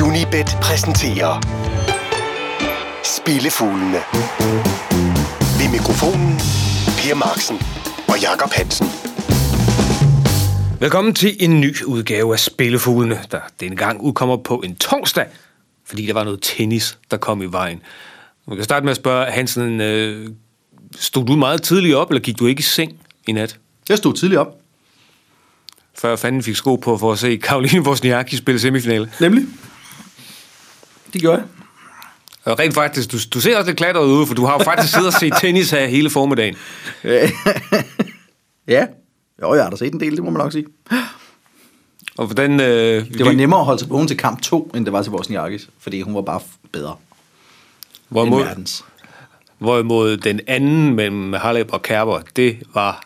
Unibet præsenterer Spillefuglene. Ved mikrofonen Per Marksen og Jakob Hansen. Velkommen til en ny udgave af Spillefuglene, der denne gang udkommer på en torsdag, fordi der var noget tennis, der kom i vejen. Man kan starte med at spørge, Hansen, øh, stod du meget tidligt op, eller gik du ikke i seng i nat? Jeg stod tidligt op. Før fanden fik sko på for at se Karoline Wozniacki spille semifinale. Nemlig. Det gjorde jeg. Og rent faktisk, du, du ser også lidt klatret ud, for du har jo faktisk siddet og set tennis her hele formiddagen. ja. Jo, jeg har da set en del, det må man nok sige. Og hvordan... Øh, Det var nemmere at holde sig vågen til kamp 2, end det var til Wozniakis, fordi hun var bare bedre end hvorimod, verdens. hvorimod den anden mellem Halep og Kerber, det var...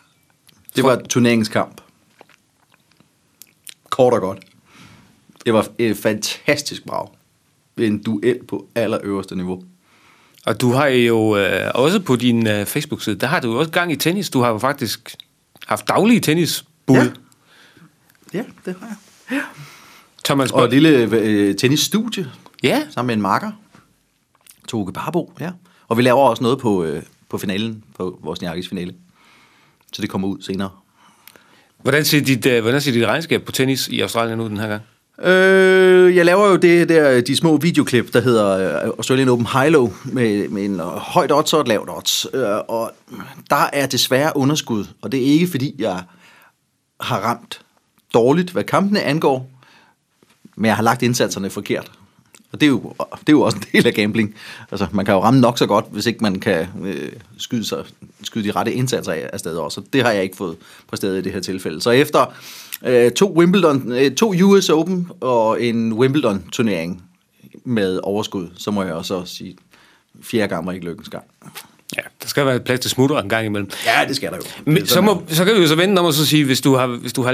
Det var turneringskamp. Kort og godt. Det var et fantastisk brag. En duel på allerøverste niveau. Og du har jo øh, også på din øh, Facebook-side, der har du jo også gang i tennis. Du har jo faktisk haft daglige tennisbud. Ja. Ja. Ja, det har jeg. Thomas Og et lille øh, tennisstudie Ja, sammen med en marker. Toge Barbo, ja. Og vi laver også noget på, øh, på finalen, på vores Niakis finale. Så det kommer ud senere. hvordan ser, dit, øh, hvordan ser dit regnskab på tennis i Australien ud den her gang? Øh, jeg laver jo det der, de små videoklip, der hedder øh, Australian Open High Low, med, med en højt odds og et lavt odds. Øh, og der er desværre underskud, og det er ikke fordi, jeg har ramt dårligt, hvad kampene angår, men jeg har lagt indsatserne forkert. Og det er, jo, det er jo også en del af gambling. Altså, man kan jo ramme nok så godt, hvis ikke man kan øh, skyde, sig, skyde de rette indsatser af, af stedet også. Og det har jeg ikke fået præsteret i det her tilfælde. Så efter øh, to, Wimbledon, øh, to US Open og en Wimbledon-turnering med overskud, så må jeg også sige, fjerde gang var ikke lykkens gang. Ja, der skal være plads til smutter en gang imellem. Ja, det skal der jo. Men, så, må, så kan vi jo så vente om og så sige, hvis du har, hvis du har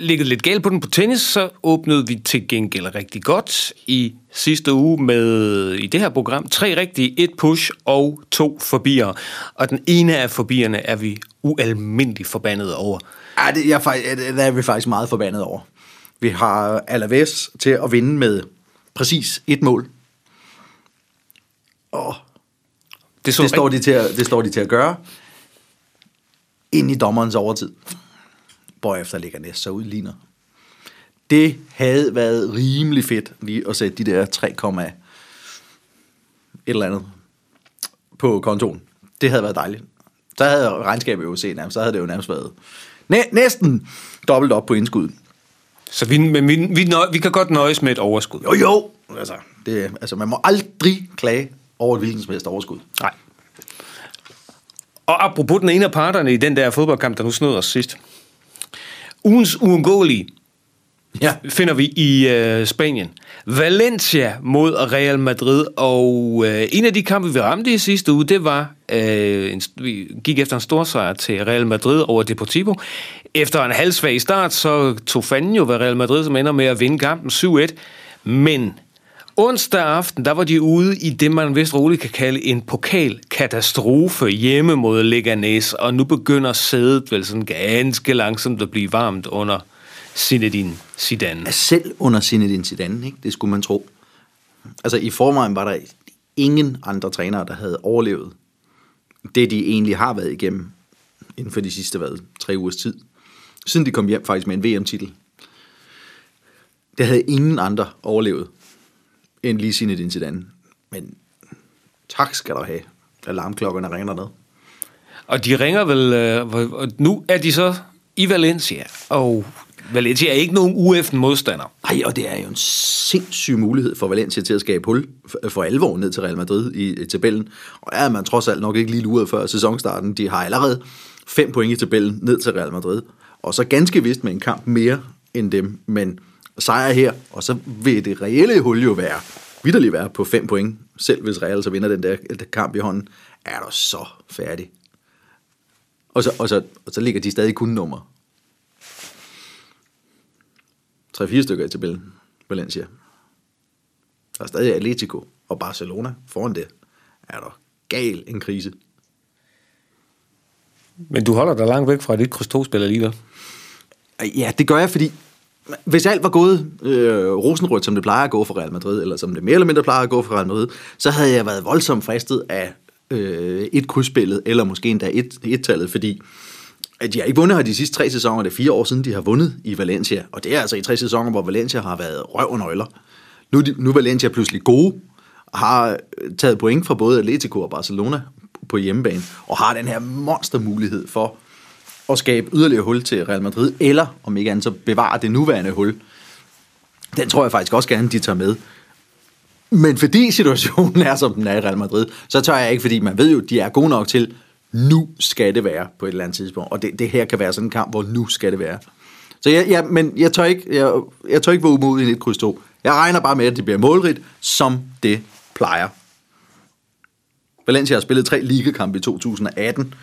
ligget lidt galt på den på tennis, så åbnede vi til gengæld rigtig godt i sidste uge med, i det her program, tre rigtige, et push og to forbier. Og den ene af forbierne er vi ualmindeligt forbandet over. Ja, det, jeg, er det er vi faktisk meget forbandet over. Vi har Alaves til at vinde med præcis et mål. Og Det, så det står, de til at, det står de til at gøre ind i dommerens overtid. Hvorefter ligger næst så udligner. Det havde været rimelig fedt lige at sætte de der 3, et eller andet på kontoen. Det havde været dejligt. Så havde regnskabet jo set nærmest, så havde det jo nærmest været næ- næsten dobbelt op på indskud. Så vi, men vi, vi, nøj, vi kan godt nøjes med et overskud. Jo jo, altså, det, altså man må aldrig klage over et hvilken som helst overskud. Nej. Og apropos den ene af parterne i den der fodboldkamp, der nu snød os sidst. Ugens uundgåelige Ja. finder vi i øh, Spanien. Valencia mod Real Madrid, og øh, en af de kampe, vi ramte i sidste uge, det var, øh, en, vi gik efter en stor sejr til Real Madrid over Deportivo. Efter en halvsvag start, så tog fanden jo ved Real Madrid, som ender med at vinde kampen 7-1. Men onsdag aften, der var de ude i det, man vist roligt kan kalde en pokalkatastrofe hjemme mod Leganés, og nu begynder sædet vel sådan ganske langsomt at blive varmt under Zinedine Zidane. Selv under Zinedine Zidane, ikke? det skulle man tro. Altså i forvejen var der ingen andre trænere, der havde overlevet det, de egentlig har været igennem inden for de sidste hvad, tre ugers tid. Siden de kom hjem faktisk med en VM-titel. Det havde ingen andre overlevet end lige Zinedine Zidane. Men tak skal du have. Alarmklokkerne ringer dernede. Og de ringer vel, øh, nu er de så i Valencia, og Valencia er ikke nogen UF-modstander. Nej, og det er jo en sindssyg mulighed for Valencia til at skabe hul for- alvor ned til Real Madrid i, i tabellen. Og er man trods alt nok ikke lige luret før sæsonstarten. De har allerede fem point i tabellen ned til Real Madrid. Og så ganske vist med en kamp mere end dem. Men sejr her, og så vil det reelle hul jo være, vidderligt være på fem point. Selv hvis Real så vinder den der kamp i hånden, er der så færdig. Og så, og så, og så ligger de stadig kun nummer. 3-4 stykker i tabellen, Valencia. Der er stadig Atletico og Barcelona foran det. Er der gal en krise. Men du holder dig langt væk fra dit kryds 2-spil alligevel. Ja, det gør jeg, fordi hvis alt var gået øh, rosenrødt, som det plejer at gå for Real Madrid, eller som det mere eller mindre plejer at gå for Real Madrid, så havde jeg været voldsomt fristet af øh, et krydsspillet, eller måske endda et, et-tallet, fordi at de har ikke vundet her de sidste tre sæsoner. Det er fire år siden, de har vundet i Valencia. Og det er altså i tre sæsoner, hvor Valencia har været røv og nøgler. Nu, nu er Valencia pludselig gode, har øh, taget point fra både Atletico og Barcelona på hjemmebane, og har den her monstermulighed for at skabe yderligere hul til Real Madrid, eller om ikke andet så bevare det nuværende hul. Den tror jeg faktisk også gerne, de tager med. Men fordi situationen er, som den er i Real Madrid, så tør jeg ikke, fordi man ved jo, de er gode nok til, nu skal det være på et eller andet tidspunkt. Og det, det her kan være sådan en kamp, hvor nu skal det være. Så jeg, jeg, men jeg tør ikke, jeg, jeg tør ikke være umodig i et kryds 2. Jeg regner bare med, at det bliver målrigt, som det plejer. Valencia har spillet tre ligakampe i 2018,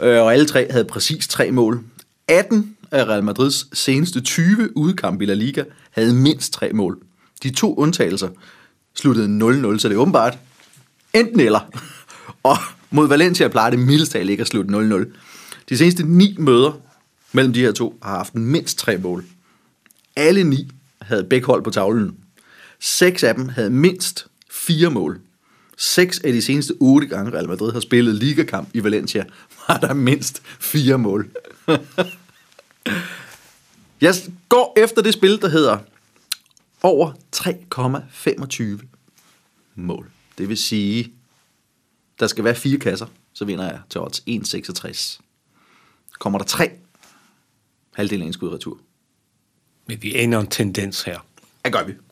øh, og alle tre havde præcis tre mål. 18 af Real Madrids seneste 20 udkampe i La Liga havde mindst tre mål. De to undtagelser sluttede 0-0, så det er åbenbart enten eller. Og mod Valencia plejer det mildest ikke at slutte 0-0. De seneste ni møder mellem de her to har haft mindst tre mål. Alle ni havde begge hold på tavlen. Seks af dem havde mindst fire mål. Seks af de seneste otte gange Real Madrid har spillet ligakamp i Valencia, var der mindst fire mål. Jeg går efter det spil, der hedder over 3,25 mål. Det vil sige, der skal være fire kasser, så vinder jeg til odds 1,66. Kommer der tre, halvdelen af en skud retur. Men vi aner en tendens her. Det gør vi.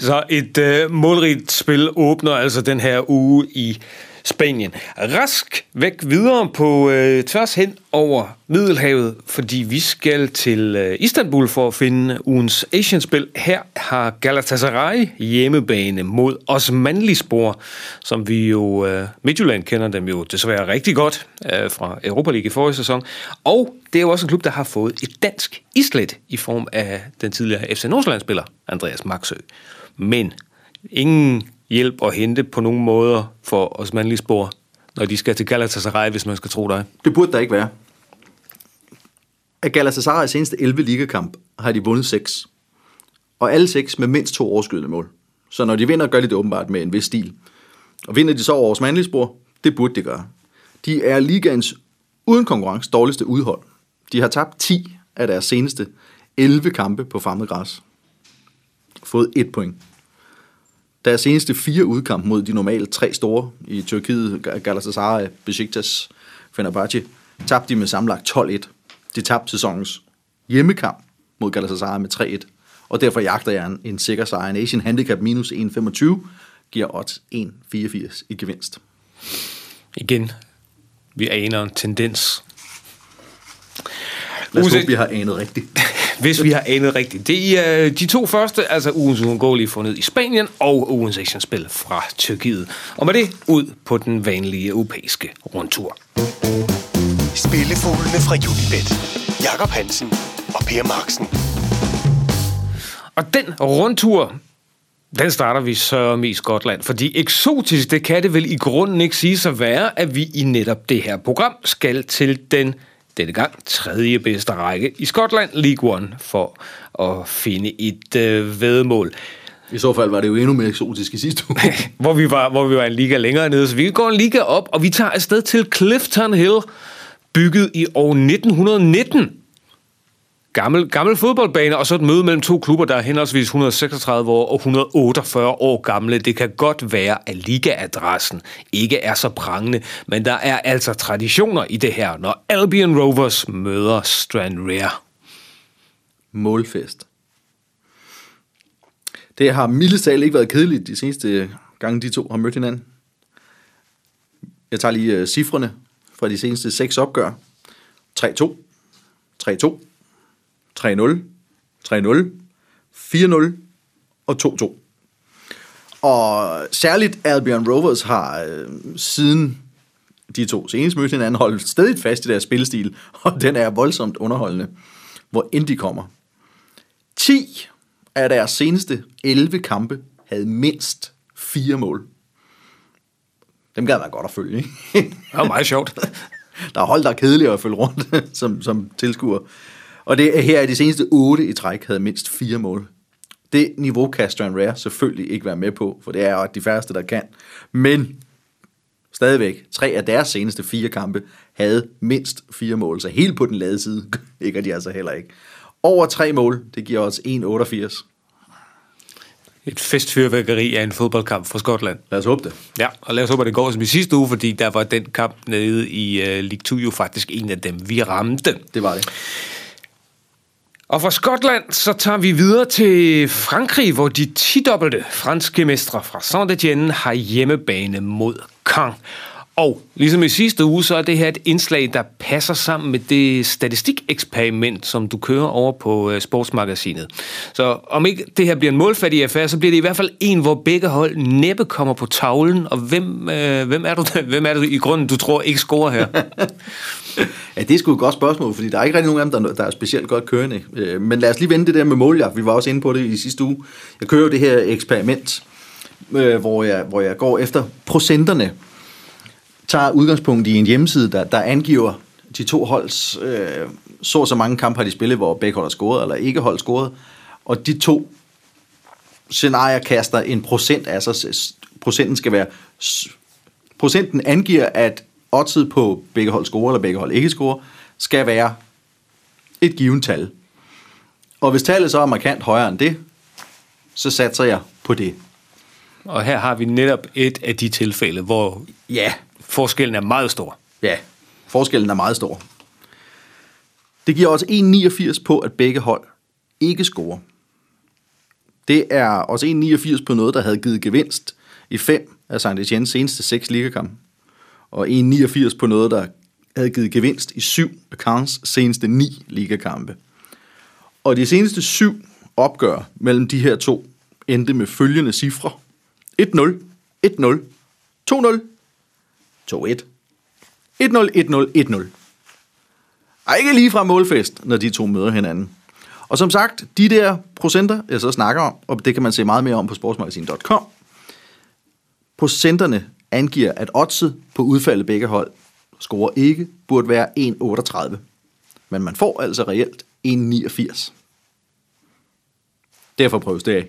Så et øh, målrigt spil åbner altså den her uge i Spanien. Rask væk videre på øh, tværs hen over Middelhavet, fordi vi skal til øh, Istanbul for at finde ugens Asian-spil. Her har Galatasaray hjemmebane mod Osmanlispor, som vi jo, øh, Midtjylland kender dem jo desværre rigtig godt øh, fra Europa League i forrige sæson. Og det er jo også en klub, der har fået et dansk islet i form af den tidligere FC Nordsjælland-spiller, Andreas Maxø. Men ingen hjælp at hente på nogen måder for os mandlige spor, når de skal til Galatasaray, hvis man skal tro dig. Det burde der ikke være. Af Galatasaray's seneste 11 ligakamp har de vundet 6. Og alle 6 med mindst to overskydende mål. Så når de vinder, gør de det åbenbart med en vis stil. Og vinder de så over Osmanlispor, det burde de gøre. De er ligaens uden konkurrence dårligste udhold. De har tabt 10 af deres seneste 11 kampe på fremmed græs. Fået 1 point. Deres seneste fire udkamp mod de normalt tre store i Tyrkiet, Galatasaray, Besiktas, Fenerbahce, tabte de med sammenlagt 12-1. De tabte sæsonens hjemmekamp mod Galatasaray med 3-1. Og derfor jagter jeg en, en sikker sejr. En Asian Handicap minus 1,25 giver odds 1,84 i gevinst. Igen, vi aner en tendens. Lad os håbe, vi har anet rigtigt. Hvis vi har anet rigtigt. Det er øh, de to første, altså ugens uundgåelige fundet i Spanien og ugens Asian-spil fra Tyrkiet. Og med det ud på den vanlige europæiske rundtur. Spillefuglene fra Unibet. Jakob Hansen og Per Marksen. Og den rundtur, den starter vi så i Skotland, fordi eksotisk, det kan det vel i grunden ikke sige sig være, at vi i netop det her program skal til den denne gang tredje bedste række i Skotland, League One, for at finde et øh, vedmål. I så fald var det jo endnu mere eksotisk i sidste uge. hvor vi var, hvor vi var en liga længere nede. Så vi går en liga op, og vi tager afsted til Clifton Hill, bygget i år 1919. Gammel, gammel fodboldbane, og så et møde mellem to klubber, der er henholdsvis 136 år og 148 år gamle. Det kan godt være, at ligaadressen ikke er så prangende, men der er altså traditioner i det her, når Albion Rovers møder Stranraer. Målfest. Det har mildest ikke været kedeligt de seneste gange, de to har mødt hinanden. Jeg tager lige uh, cifrene fra de seneste seks opgør. 3-2, 3-2, 3-0, 3-0, 4-0 og 2-2. Og særligt Albion Rovers har øh, siden de to senest mødte hinanden holdt stadig fast i deres spillestil, og den er voldsomt underholdende, hvor end de kommer. 10 af deres seneste 11 kampe havde mindst fire mål. Dem gad man godt at følge, ikke? Det var meget sjovt. der er hold, der er kedelige at følge rundt som, som tilskuer. Og det er her, at de seneste otte i træk havde mindst fire mål. Det niveau kan Stan Rare selvfølgelig ikke være med på, for det er jo de færreste, der kan. Men stadigvæk, tre af deres seneste fire kampe havde mindst fire mål, så helt på den lade side ligger de altså heller ikke. Over tre mål, det giver os 1,88. Et festfyrværkeri af en fodboldkamp fra Skotland. Lad os håbe det. Ja, og lad os håbe, at det går som i sidste uge, fordi der var den kamp nede i uh, League 2 jo faktisk en af dem, vi ramte. Det var det. Og fra Skotland, så tager vi videre til Frankrig, hvor de 10-dobbelte franske mestre fra Saint-Étienne har hjemmebane mod Caen. Og ligesom i sidste uge, så er det her et indslag, der passer sammen med det statistikeksperiment, som du kører over på øh, sportsmagasinet. Så om ikke det her bliver en målfattig affære, så bliver det i hvert fald en, hvor begge hold næppe kommer på tavlen. Og hvem, øh, hvem, er du, hvem er du i grunden, du tror ikke scorer her? Ja, det er sgu et godt spørgsmål, fordi der er ikke rigtig nogen af dem, der, der er specielt godt kørende. Øh, men lad os lige vende det der med måljagt. Vi var også inde på det i sidste uge. Jeg kører jo det her eksperiment, øh, hvor jeg, hvor jeg går efter procenterne. Tager udgangspunkt i en hjemmeside, der, der angiver de to holds, øh, så så mange kampe har de spillet, hvor begge hold har scoret, eller ikke hold scoret. Og de to scenarier kaster en procent af sig. S- Procenten skal være... Procenten angiver, at oddset på begge hold scorer, eller begge hold ikke scorer, skal være et givet tal. Og hvis tallet så er markant højere end det, så satser jeg på det. og her har vi netop et af de tilfælde, hvor Ja, forskellen er meget stor. ja. Forskellen er meget stor. Det giver også 1,89 på, at begge hold ikke scorer. Det er også 1,89 på noget, der havde givet gevinst i fem af St. Etienne's seneste seks ligakampe. Og 1,89 på noget, der havde givet gevinst i syv af Caens seneste ni ligakampe. Og de seneste syv opgør mellem de her to endte med følgende cifre. 1-0, 1-0, 2-0, 2-1, 1-0, 1-0, 1-0. Og ikke lige fra målfest, når de to møder hinanden. Og som sagt, de der procenter, jeg så snakker om, og det kan man se meget mere om på sportsmagasin.com, procenterne angiver, at oddset på udfaldet begge hold scorer ikke burde være 1,38. Men man får altså reelt 1,89. Derfor prøves det af.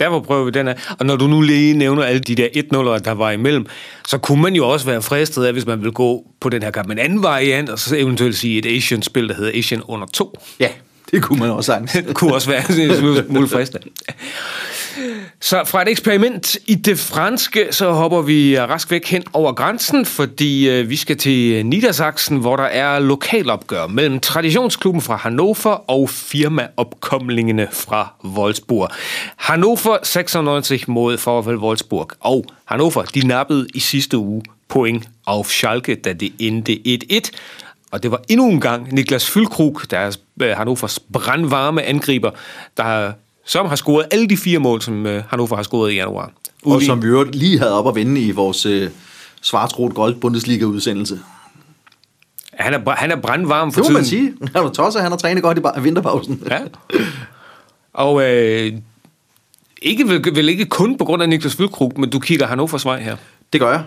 Derfor prøver vi den her. Og når du nu lige nævner alle de der 1-0'ere, der var imellem, så kunne man jo også være fristet af, hvis man vil gå på den her kamp med en anden variant, og så eventuelt sige et Asian-spil, der hedder Asian under 2. Ja, det kunne man også sagtens. Det kunne også være en smule- fristende. Så fra et eksperiment i det franske, så hopper vi rask væk hen over grænsen, fordi øh, vi skal til øh, Niedersachsen, hvor der er lokalopgør mellem traditionsklubben fra Hannover og firmaopkomlingene fra Wolfsburg. Hannover 96 mod VfL Wolfsburg, og Hannover de nappede i sidste uge point af Schalke, da det endte 1-1. Og det var endnu en gang Niklas Fylkrug, deres øh, Hannovers brandvarme angriber, der som har scoret alle de fire mål, som øh, Hannover har scoret i januar. Og Ude i- som vi øvrigt lige havde op at vende i vores øh, Svartrot Gold Bundesliga-udsendelse. han, er, han er brandvarm for Det må man tiden. sige. Er du tosset, han har trænet godt i vinterpausen. Ja. Og øh, ikke, vel, vel ikke kun på grund af Niklas Fylkrug, men du kigger Hannovers vej her. Det gør jeg.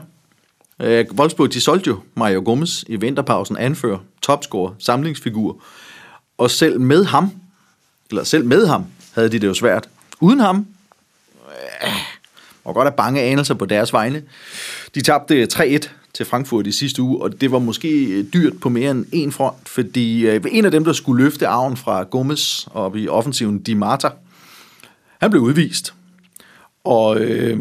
Øh, Wolfsburg, de solgte jo Mario Gomez i vinterpausen, anfører, topscorer, samlingsfigur. Og selv med ham, eller selv med ham, havde de det jo svært. Uden ham, øh, og godt er bange anelser på deres vegne. De tabte 3-1 til Frankfurt i sidste uge, og det var måske dyrt på mere end en front, fordi øh, en af dem, der skulle løfte arven fra Gomez op i offensiven, Di Marta, han blev udvist. Og øh,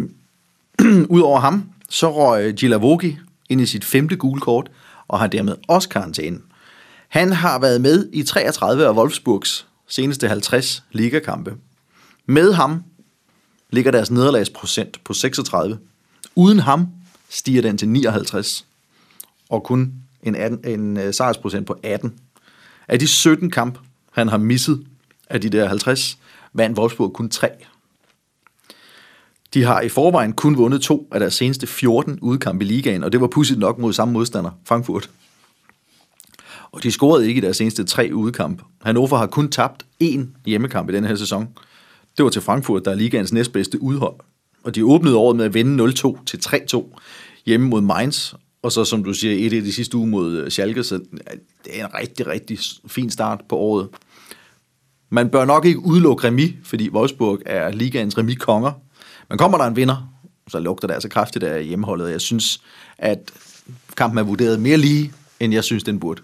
Udover ham, så røg øh, Gilavogi ind i sit femte gule kort, og har dermed også karantæne. Han har været med i 33 af Wolfsburgs seneste 50 ligakampe. Med ham ligger deres nederlagsprocent på 36. Uden ham stiger den til 59, og kun en, 18, en øh, sejrsprocent på 18. Af de 17 kamp, han har misset af de der 50, vandt Wolfsburg kun 3. De har i forvejen kun vundet to af deres seneste 14 udkampe i ligaen, og det var pudsigt nok mod samme modstander, Frankfurt. Og de scorede ikke i deres seneste tre udkamp. Hannover har kun tabt én hjemmekamp i denne her sæson. Det var til Frankfurt, der er ligaens næstbedste udhold. Og de åbnede året med at vinde 0-2 til 3-2 hjemme mod Mainz. Og så, som du siger, et af de sidste uge mod øh, Schalke, så øh, det er en rigtig, rigtig fin start på året. Man bør nok ikke udelukke remi, fordi Wolfsburg er ligaens remi-konger. Men kommer der en vinder, så lugter det altså kraftigt af hjemmeholdet. Jeg synes, at kampen er vurderet mere lige, end jeg synes, den burde.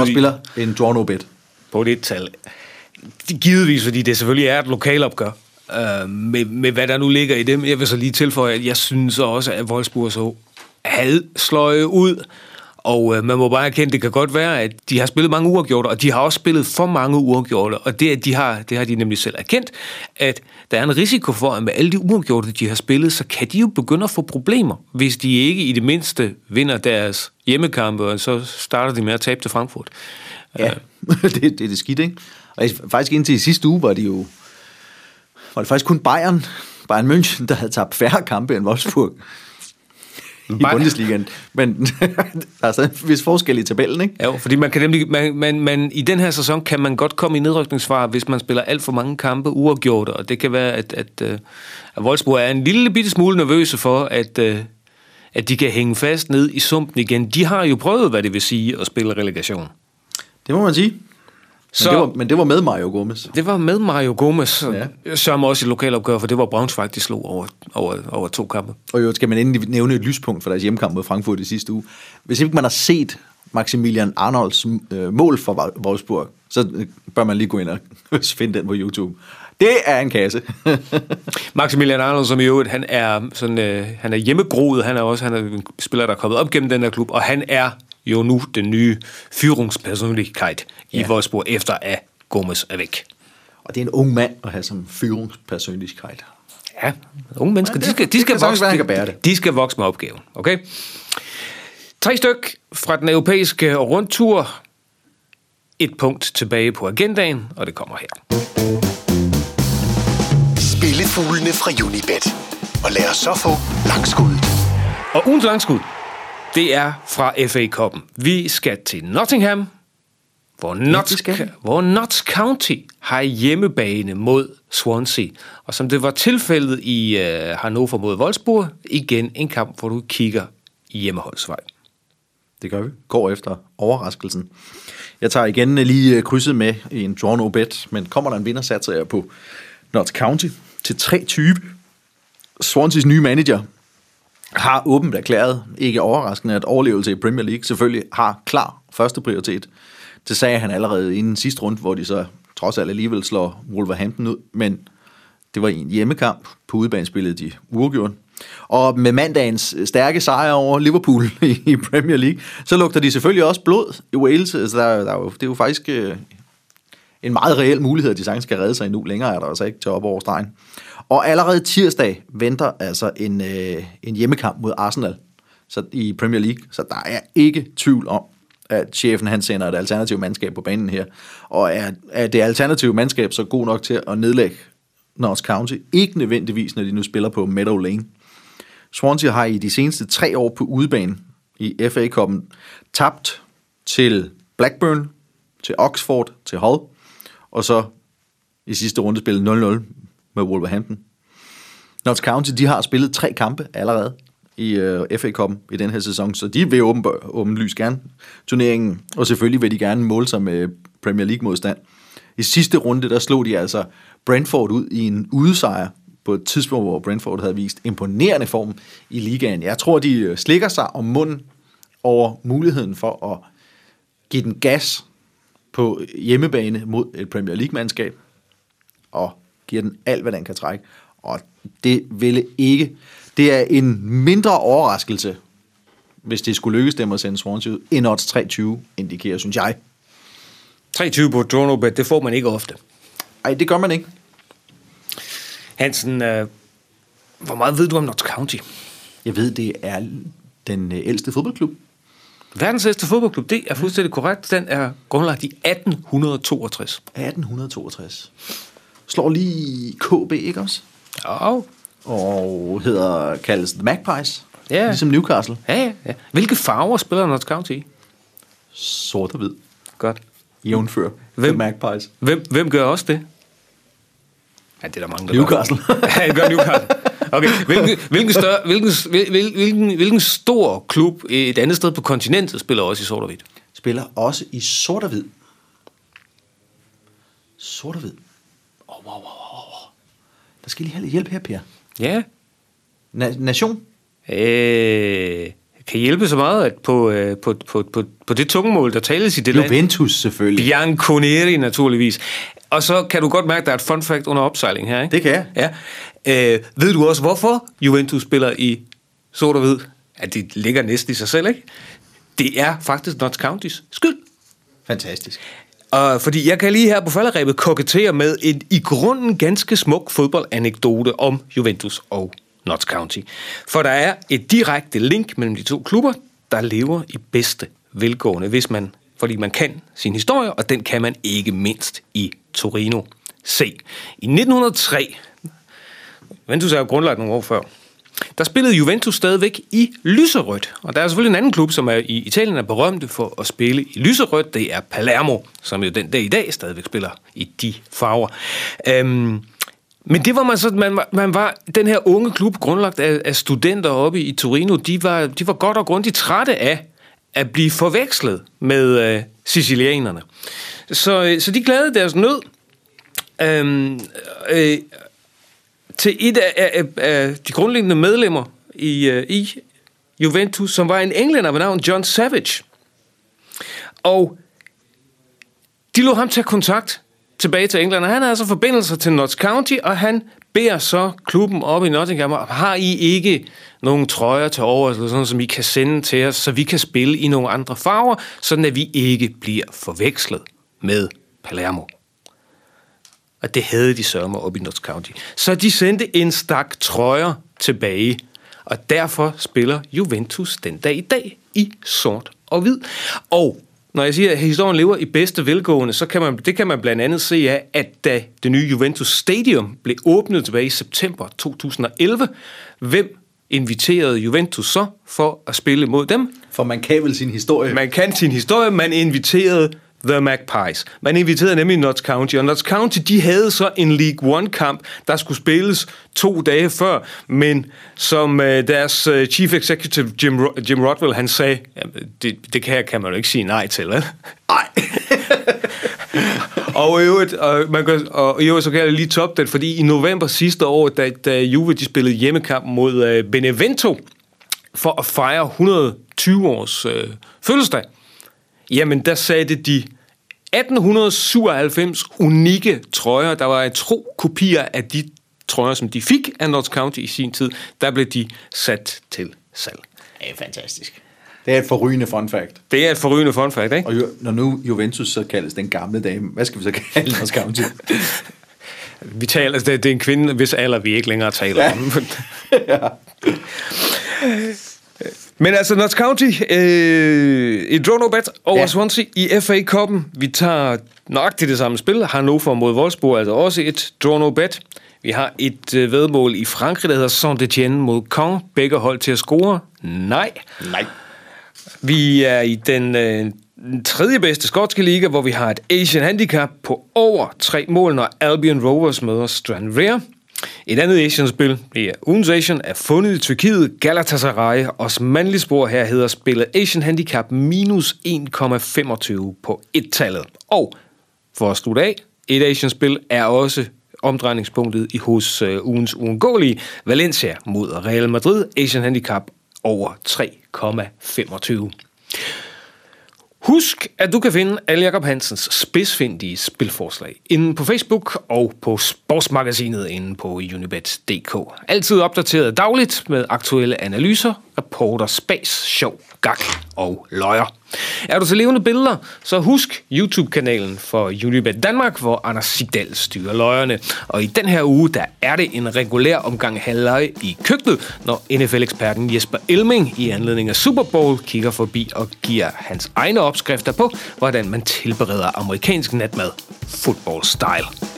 Og spiller en draw no bet. på det tal. Givetvis, fordi det selvfølgelig er et lokalopgør. Øh, med, med hvad der nu ligger i dem. Jeg vil så lige tilføje, at jeg synes også, at Wolfsburg så halvsløje ud. Og øh, man må bare erkende, det kan godt være, at de har spillet mange uafgjorte, og de har også spillet for mange uafgjorte. Og det, at de har, det har de nemlig selv erkendt, at der er en risiko for, at med alle de uafgjorte, de har spillet, så kan de jo begynde at få problemer, hvis de ikke i det mindste vinder deres hjemmekampe, og så starter de med at tabe til Frankfurt. Ja, det, det er det skidt, ikke? Og faktisk indtil i sidste uge var de jo... Var det faktisk kun Bayern, Bayern München, der havde tabt færre kampe end Wolfsburg i Bayern- Bundesligaen. Men der er så en vis forskel i tabellen, ikke? Jo, fordi man kan nemlig, man, man, man, i den her sæson kan man godt komme i nedrykningsfare, hvis man spiller alt for mange kampe uafgjorte, og det kan være, at, at, øh, at Wolfsburg er en lille bitte smule nervøse for, at, øh, at de kan hænge fast ned i sumpen igen. De har jo prøvet, hvad det vil sige at spille relegation. Det må man sige. Så Men det, var, men det var med Mario Gomez. det var med Mario Gomez, Ja. som også i lokalopgør, for det var Braunschweig, de slog over, over, over to kampe. Og jo skal man endelig nævne et lyspunkt for deres hjemmekamp mod Frankfurt i sidste uge. Hvis ikke man har set Maximilian Arnolds øh, mål for Wolfsburg, så øh, bør man lige gå ind og finde den på YouTube. Det er en kasse. Maximilian Arnold, som i øvrigt, han er, sådan, øh, han er hjemmegroet, han er også han er en spiller, der er kommet op gennem den her klub, og han er jo nu den nye Führungspersönlichkeit i Ja. Wolfsburg, efter at Gomez er væk. og det er en ung mand at have som føringspersonlighed. Ja, unge mennesker, Ja, de skal, de skal, vokse, være, bære det. de skal vokse med opgaven, okay? Tre styk fra den europæiske rundtur. Et punkt tilbage på agendaen, og det kommer her. Spillefuglene fra Unibet. Og lad os så få langskuddet. Og ugens langskud, det er fra FA Cup'en. Vi skal til Nottingham, hvor Notts, vi. hvor Notts County har hjemmebane mod Swansea. Og som det var tilfældet i uh, Hannover mod Wolfsburg, igen en kamp, hvor du kigger i hjemmeholdsvej. Det gør vi. Går efter overraskelsen. Jeg tager igen lige øh, krydset med i en draw no bet, men kommer der en vinder, satser jeg på Notts County til 3-20. Swanseas nye manager har åbent erklæret, ikke overraskende, at overlevelse i Premier League selvfølgelig har klar første prioritet. Det sagde han allerede inden sidste runde, hvor de så trods alt alligevel slår Wolverhampton ud, men det var en hjemmekamp på udebanespillet de uafgjort. Og med mandagens stærke sejr over Liverpool i Premier League, så lugter de selvfølgelig også blod i Wales. Altså, der, er- der er jo, det er jo faktisk øh, en meget reel mulighed, at de sagtens skal redde sig endnu. Længere er der altså ikke til op over stregen. Og allerede tirsdag venter altså en, øh, en hjemmekamp mod Arsenal så, i Premier League. Så der er ikke tvivl om, at chefen han sender et alternativt mandskab på banen her. Og er, er det alternative mandskab så god nok til at nedlægge North County? Ikke nødvendigvis, når de nu spiller på Meadow Lane. Swansea har i de seneste tre år på udebane i FA Cup'en tabt til Blackburn, til Oxford, til Hull, og så i sidste runde spillet 0-0 med Wolverhampton. Notts County, de har spillet tre kampe allerede i øh, FA Cup'en i den her sæson, så de vil åben, åbenlyst gerne turneringen, og selvfølgelig vil de gerne måle sig med Premier League modstand. I sidste runde, der slog de altså Brentford ud i en udesejr på et tidspunkt, hvor Brentford havde vist imponerende form i ligaen. Jeg tror, de øh, slikker sig om munden over muligheden for at give den gas på hjemmebane mod et Premier League-mandskab, og giver den alt, hvad den kan trække. Og det ville ikke... Det er en mindre overraskelse, hvis det skulle lykkes dem at sende Swansea ud, end odds 320 indikerer, synes jeg. 23 på Dronobet, det får man ikke ofte. Ej, det gør man ikke. Hansen, øh, hvor meget ved du om Notts County? Jeg ved, det er den øh, ældste fodboldklub. Verdens ældste fodboldklub, det er fuldstændig korrekt. Den er grundlagt i 1862. 1862. Slår lige KB, ikke også? Ja, Og hedder, kaldes The Magpies. Ja. Ligesom Newcastle. ja, ja, ja. Hvilke farver spiller Notts County i? Sort og hvid. Godt. Jævnfør. Hvem? The Magpies. Hvem, hvem gør også det? Ja, det er der mange, der Newcastle. gør. ja, det gør Newcastle. Okay, hvilken, hvilken, større, hvilken, hvil- hvilken, hvilken stor klub et andet sted på kontinentet spiller også i sort og hvidt? Spiller også i sort og hvid. Sort og hvid. Wow, wow, wow. Der skal lige have lidt hjælp her, Per. Ja, Na- nation? øh, kan hjælpe så meget, at på, øh, på, på, på, på det tungemål, der tales i det land, Juventus selvfølgelig. Bianconeri naturligvis. Og så kan du godt mærke, at der er et fun fact under opsejling her, ikke? Det kan jeg. Ja. Øh, ved du også, hvorfor Juventus spiller i sort og hvid? Ja, det ligger næsten i sig selv, ikke? Det er faktisk Notts Countys skyld. Fantastisk. Og fordi jeg kan lige her på falderæbet kokettere med en i grunden ganske smuk fodboldanekdote om Juventus og Notts County. For der er et direkte link mellem de to klubber, der lever i bedste velgående, hvis man, fordi man kan sin historie, og den kan man ikke mindst i Torino. Se, i 1903, Juventus er jo grundlagt nogle år før, der spillede Juventus stadigvæk i lyserødt. Og der er selvfølgelig en anden klub, som er i Italien er berømte for at spille i lyserødt. Det er Palermo, som jo den dag i dag stadigvæk spiller i de farver. Øhm, men det var man så, man, var- man var, den her unge klub, grundlagt af, af studenter oppe i Torino, de var, de var godt og grundigt trætte af at blive forvekslet med øh, sicilianerne. Så, øh, så de glædede deres nød. Øhm, øh, til et af, af, af de grundlæggende medlemmer i, uh, i Juventus, som var en englænder ved navn John Savage. Og de lå ham tage kontakt tilbage til England, og han har altså forbindelser til Notts County, og han beder så klubben op i Nottingham, har I ikke nogle trøjer til over, eller sådan, som I kan sende til os, så vi kan spille i nogle andre farver, sådan at vi ikke bliver forvekslet med Palermo. Og det havde de sørme op i Notts County. Så de sendte en stak trøjer tilbage. Og derfor spiller Juventus den dag i dag i sort og hvid. Og når jeg siger, at historien lever i bedste velgående, så kan man, det kan man blandt andet se af, at da det nye Juventus Stadium blev åbnet tilbage i september 2011, hvem inviterede Juventus så for at spille mod dem? For man kan vel sin historie. Man kan sin historie, man inviterede The Magpies. Man inviterede nemlig Notts County, og Notts County, de havde så en League One-kamp, der skulle spilles to dage før, men som øh, deres øh, chief executive Jim, Ro- Jim Rodwell, han sagde, "Jamen, det, det kan, kan man jo ikke sige nej til, vel? Nej. og i øvrigt, og, man kan, og i øvrigt så kan jeg lige toppe det, fordi i november sidste år, da, da Juve de spillede hjemmekamp mod øh, Benevento, for at fejre 120 års øh, fødselsdag, jamen der satte de 1897 unikke trøjer, der var en tro kopier af de trøjer, som de fik af Notts County i sin tid, der blev de sat til salg. Det er fantastisk. Det er et forrygende fun fact. Det er et forrygende fun fact, ikke? Og jo, når nu Juventus så kaldes den gamle dame, hvad skal vi så kalde Notts County? Vi taler, det, det er en kvinde, hvis alder vi ikke længere taler ja. om. Men altså, Notts County, øh, i draw no bet over Ja. Swansea i FA-koppen. Vi tager nøjagtigt det samme spil. Hannover mod Wolfsburg, altså også et draw no bet. Vi har et øh, vedmål i Frankrig, der hedder Saint-Etienne mod Caen. Begge hold til at score. Nej. Nej. Vi er i den øh, tredje bedste skotske liga, hvor vi har et Asian Handicap på over tre mål, når Albion Rovers møder Stranraer. Et andet Asian-spil, det er ugens Asian, er fundet i Tyrkiet. Galatasaray, Osmanli spor her hedder spillet Asian Handicap minus 1,25 på et-tallet. Og for at slutte af, et Asian-spil er også omdrejningspunktet i hos øh, ugens uundgåelige Valencia mod Real Madrid. Asian Handicap over 3,25. Husk, at du kan finde alle Jacob Hansens spidsfindige spilforslag inde på Facebook og på sportsmagasinet inde på unibet.dk. Altid opdateret dagligt med aktuelle analyser, rapporter, spas, sjov, gak og løjer. Er du til levende billeder, så husk YouTube-kanalen for Unibet Danmark, hvor Anders Sigdal styrer løjerne. Og i den her uge, der er det en regulær omgang halvleje i køkkenet, når NFL-eksperten Jesper Elming i anledning af Super Bowl kigger forbi og giver hans egne opskrifter på, hvordan man tilbereder amerikansk natmad football style.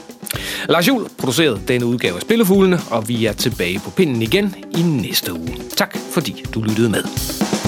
Lars Juhl producerede denne udgave af Spillefuglene, og vi er tilbage på pinden igen i næste uge. Tak fordi du lyttede med.